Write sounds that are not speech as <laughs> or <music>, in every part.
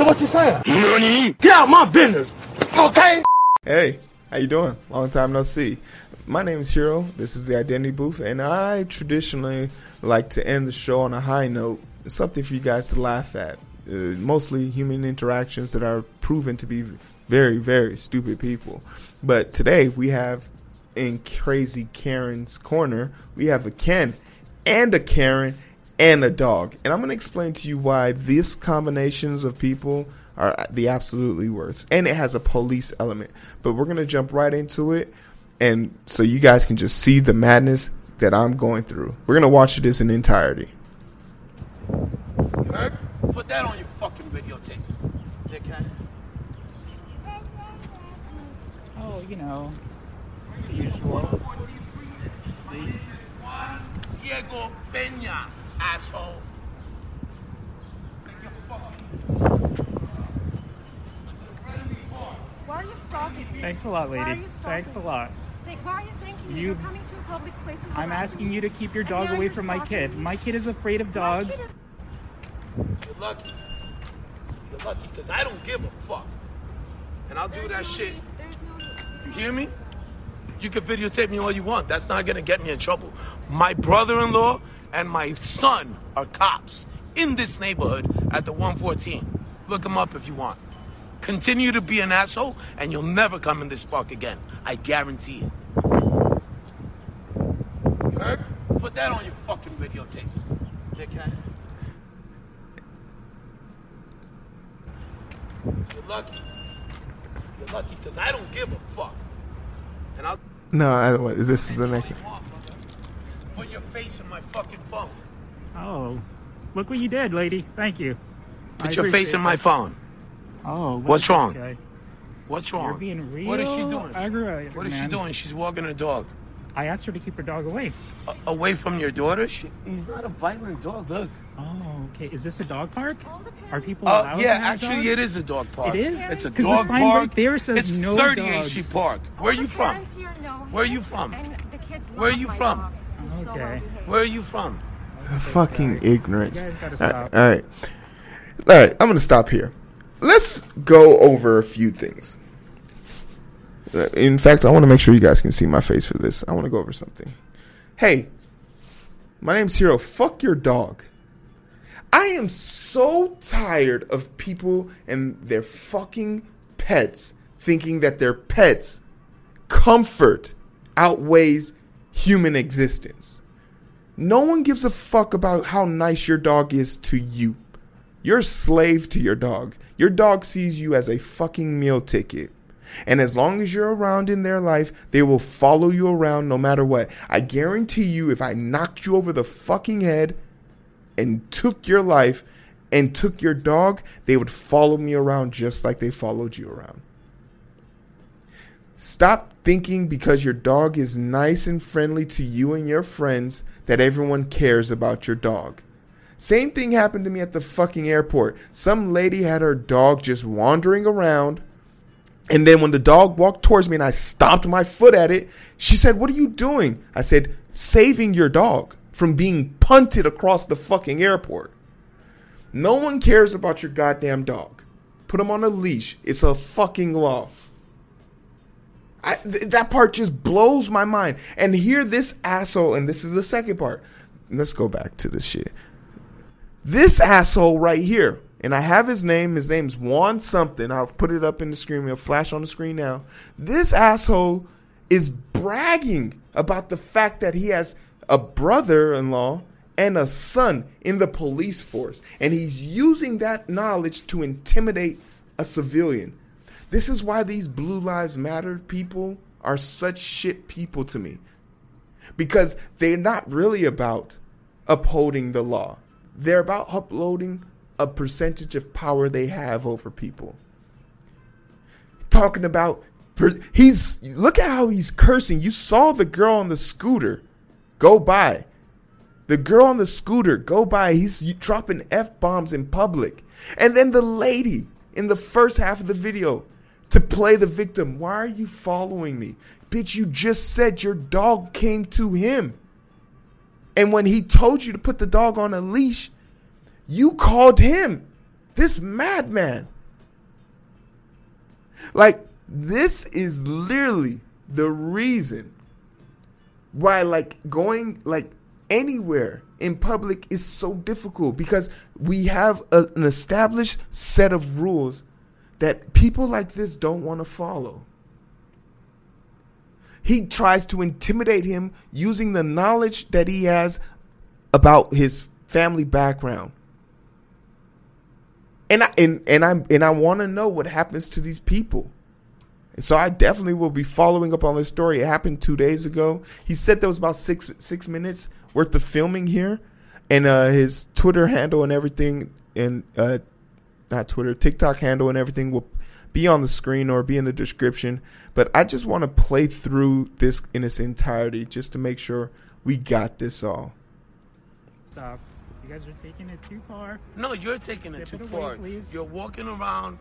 So what you saying? Get out my business, okay? Hey, how you doing? Long time no see. My name is Heero. This is the Identity Booth, and I traditionally like to end the show on a high note, something for you guys to laugh at. Uh, mostly human interactions that are proven to be very, very stupid people. But today we have in Crazy Karen's corner, we have a Ken and a Karen and a dog. And I'm going to explain to you why these combinations of people are the absolutely worst. And it has a police element. But we're going to jump right into it. And so you guys can just see the madness that I'm going through. We're going to watch this in entirety. You heard? Put that on your fucking videotape. Dickhead. Oh, you know, usual. Diego Peña, asshole. Why are you stalking me? Thanks a lot, Why are lady. you Thanks a lot. Think, why are you thanking me? You- You're coming to a public place and I'm asking me. you to keep your dog away from my kid. me? My kid is afraid of My dogs. kid is- You're lucky. You're lucky, because I don't give a fuck. And I'll do that no shit. need- there's no need- You hear me? You can videotape me all you want. That's not gonna get me in trouble. My brother-in-law and my son are cops in this neighborhood at the 114. Look them up if you want. Continue to be an asshole, and you'll never come in this park again. I guarantee it. You heard? Put that on your fucking videotape, dickhead. You're lucky. You're lucky, because I don't give a fuck. And I'll No, I, what, this is the next. Put your face in my fucking phone. Oh, look what you did, lady. Thank you. I Put your face in my that. phone. Oh, look What's wrong? guy. What's wrong? You're being real What is she doing? aggravated, What is she doing? She's walking her dog. I asked her to keep her dog away. A- away from your daughter? She, he's not a violent dog. Look. Oh, okay. Is this a dog park? All the parents- Are people Oh, allowed yeah, to have actually, dogs? it is a dog park. It is? It's It's a dog sign park. right there says it's no 30 dogs. AC Park. Where are you from? parents here know Where are you from? And the kids Where are you from? Dog. He's so Okay. well-behaved. Where are you from? Fucking ignorance. You guys gotta All stop. right, all right, all right. I'm gonna stop here. Let's go over a few things. Uh, In fact, I want to make sure you guys can see my face for this. I want to go over something. Hey, my name's Heero. Fuck your dog. I am so tired of people and their fucking pets thinking that their pets comfort outweighs human existence. No one gives a fuck about how nice your dog is to you. You're a slave to your dog. Your dog sees you as a fucking meal ticket. And as long as you're around in their life, they will follow you around no matter what. I guarantee you, if I knocked you over the fucking head and took your life and took your dog, they would follow me around just like they followed you around. Stop thinking because your dog is nice and friendly to you and your friends that everyone cares about your dog. Same thing happened to me at the fucking airport. Some lady had her dog just wandering around. And then when the dog walked towards me and I stomped my foot at it, she said, What are you doing? I said, Saving your dog from being punted across the fucking airport. No one cares about your goddamn dog. Put him on a leash. It's a fucking law. I, th- that part just blows my mind. And here, this asshole, and this is the second part. Let's go back to this shit. This asshole right here, and I have his name. His name's Juan something. I'll put it up in the screen. It'll flash on the screen now. This asshole is bragging about the fact that he has a brother-in-law and a son in the police force, and he's using that knowledge to intimidate a civilian. This is why these Blue Lives Matter people are such shit people to me. Because they're not really about upholding the law. They're about uploading a percentage of power they have over people. Talking about he's look at how he's cursing. You saw the girl on the scooter go by. The girl on the scooter go by. He's dropping f bombs in public, and then the lady in the first half of the video to play the victim. Why are you following me, bitch? You just said your dog came to him, and when he told you to put the dog on a leash, you called him. This madman. Like, this is literally the reason why, like, going, like, anywhere in public is so difficult because we have a, an established set of rules that people like this don't want to follow. He tries to intimidate him using the knowledge that he has about his family background. And I and, and I and I want to know what happens to these people. And so I definitely will be following up on this story. It happened two days ago. He said there was about six six minutes worth of filming here, and uh, his Twitter handle and everything, and uh, not Twitter, TikTok handle and everything will be on the screen or be in the description. But I just want to play through this in its entirety just to make sure we got this all. Stop. You guys are taking it too far. No, you're taking it Step too it away, far. please. You're walking around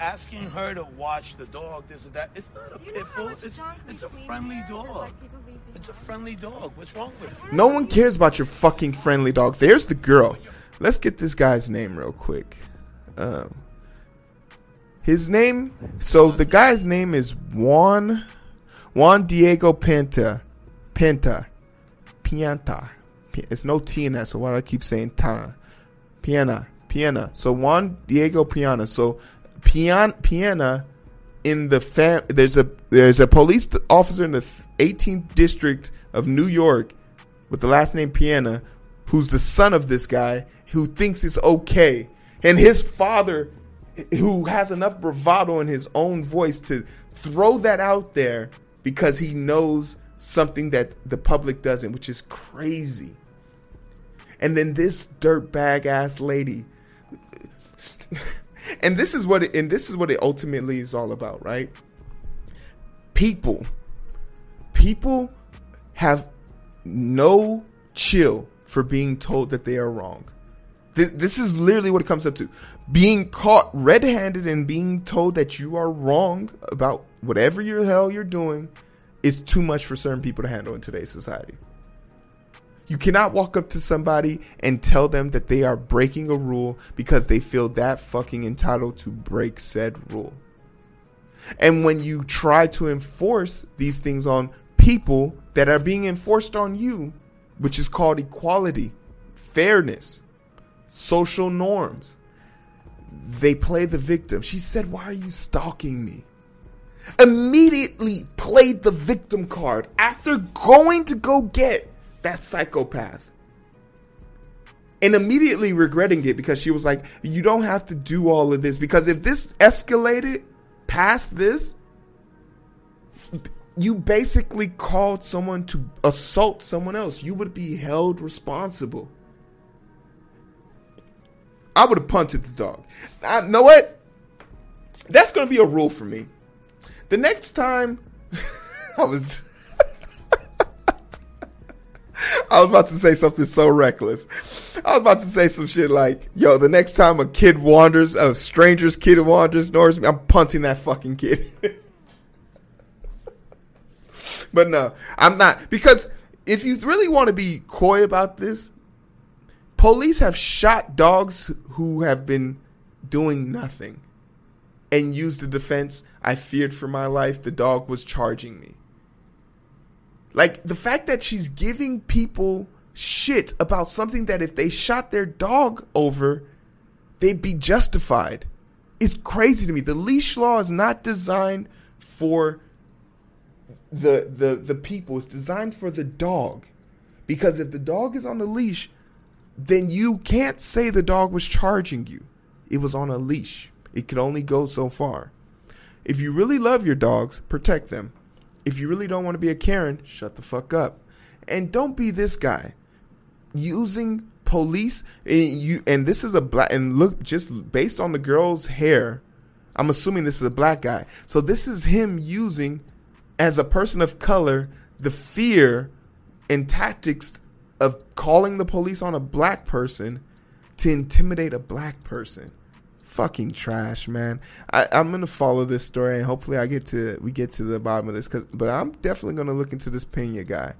asking her to watch the dog, this or that. It's not a pit bull. It's, it's a friendly here dog. like, people leave It's a friendly dog. What's wrong with it? No one cares about your fucking friendly dog. There's the girl. Let's get this guy's name real quick. Um, his name. So the guy's name is Juan Juan Diego Penta. Penta. Pianta. It's no T in that, so why do I keep saying ta? Piana. Piana. So Juan Diego Piana. So Pian Piana in the fam there's a there's a police officer in the 18th district of New York with the last name Piana who's the son of this guy who thinks it's okay and his father who has enough bravado in his own voice to throw that out there because he knows something that the public doesn't which is crazy. And then this dirtbag ass lady <laughs> and this is what it, and this is what it ultimately is all about right? People people have no chill for being told that they are wrong this, is literally what it comes up to being caught red-handed and being told that you are wrong about whatever your hell you're doing is too much for certain people to handle in today's society you cannot walk up to somebody and tell them that they are breaking a rule because they feel that fucking entitled to break said rule. And when you try to enforce these things on people that are being enforced on you, which is called equality, fairness, social norms, they play the victim. She said, Why are you stalking me? Immediately played the victim card after going to go get that psychopath. And immediately regretting it because she was like, You don't have to do all of this. Because if this escalated past this, you basically called someone to assault someone else. You would be held responsible. I would have punted the dog. I know what? That's to be a rule for me. The next time <laughs> I was. <laughs> I was about to say something so reckless. I was about to say some shit like, yo, the next time a kid wanders, a stranger's kid wanders towards me, I'm punting that fucking kid. <laughs> but no, I'm not. Because if you really want to be coy about this, police have shot dogs who have been doing nothing and used the defense I feared for my life. The dog was charging me. Like the fact that she's giving people shit about something that if they shot their dog over, they'd be justified is crazy to me. The leash law is not designed for the the the people. It's designed for the dog. Because if the dog is on the leash, then you can't say the dog was charging you. It was on a leash. It could only go so far. If you really love your dogs, protect them. If you really don't want to be a Karen, shut the fuck up. And don't be this guy using police and you and this is a black and look just based on the girl's hair, I'm assuming this is a black guy. So this is him using as a person of color the fear and tactics of calling the police on a black person to intimidate a black person fucking trash, man. I, I'm gonna follow this story and hopefully I get to we get to the bottom of this. Cause, but I'm definitely gonna look into this Pena guy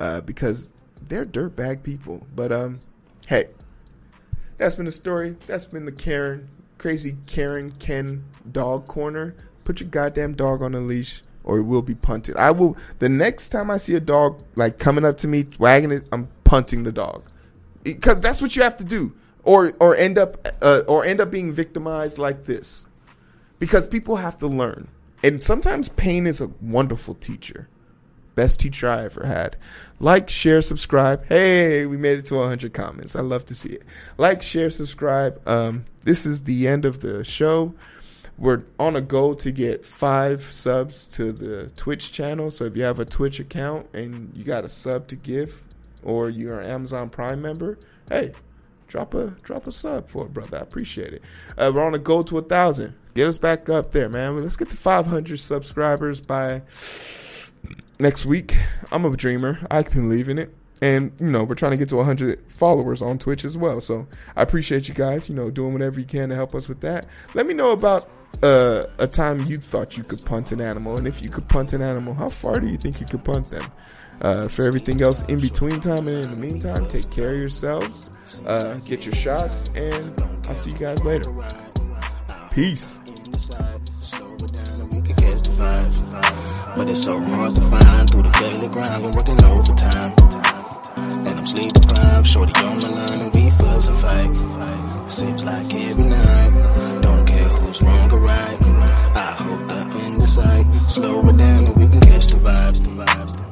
uh, because they're dirtbag people. But um, hey, That's been the story. That's been the Karen, crazy Karen Ken dog corner. Put your goddamn dog on a leash or it will be punted. I will, the next time I see a dog like coming up to me, wagging it, I'm punting the dog. Because that's what you have to do. Or, or end up, uh, or end up being victimized like this. Because people have to learn. And sometimes pain is a wonderful teacher. Best teacher I ever had. Like, share, subscribe. Hey, we made it to 100 comments. I love to see it. Like, share, subscribe. Um, this is the end of the show. We're on a goal to get five subs to the Twitch channel. So if you have a Twitch account and you got a sub to give, or you're an Amazon Prime member, hey, drop a drop a sub for it, brother. I appreciate it. Uh, we're on a goal to a thousand. Get us back up there, man. Let's get to 500 subscribers by next week. I'm a dreamer. I can believe in it. And, you know, we're trying to get to 100 followers on Twitch as well. So I appreciate you guys, you know, doing whatever you can to help us with that. Let me know about uh, a time you thought you could punt an animal. And if you could punt an animal, how far do you think you could punt them? Uh, for everything else in between time and in the meantime, take care of yourselves, uh, get your shots, and I'll see you guys later. Peace. But it's so hard to find through the daily grind. Been working overtime. And I'm sleep deprived. Shorty on my line and we fuss and fight. Seems like every night. Don't sight. Slow it down and we can catch the vibes. The vibes.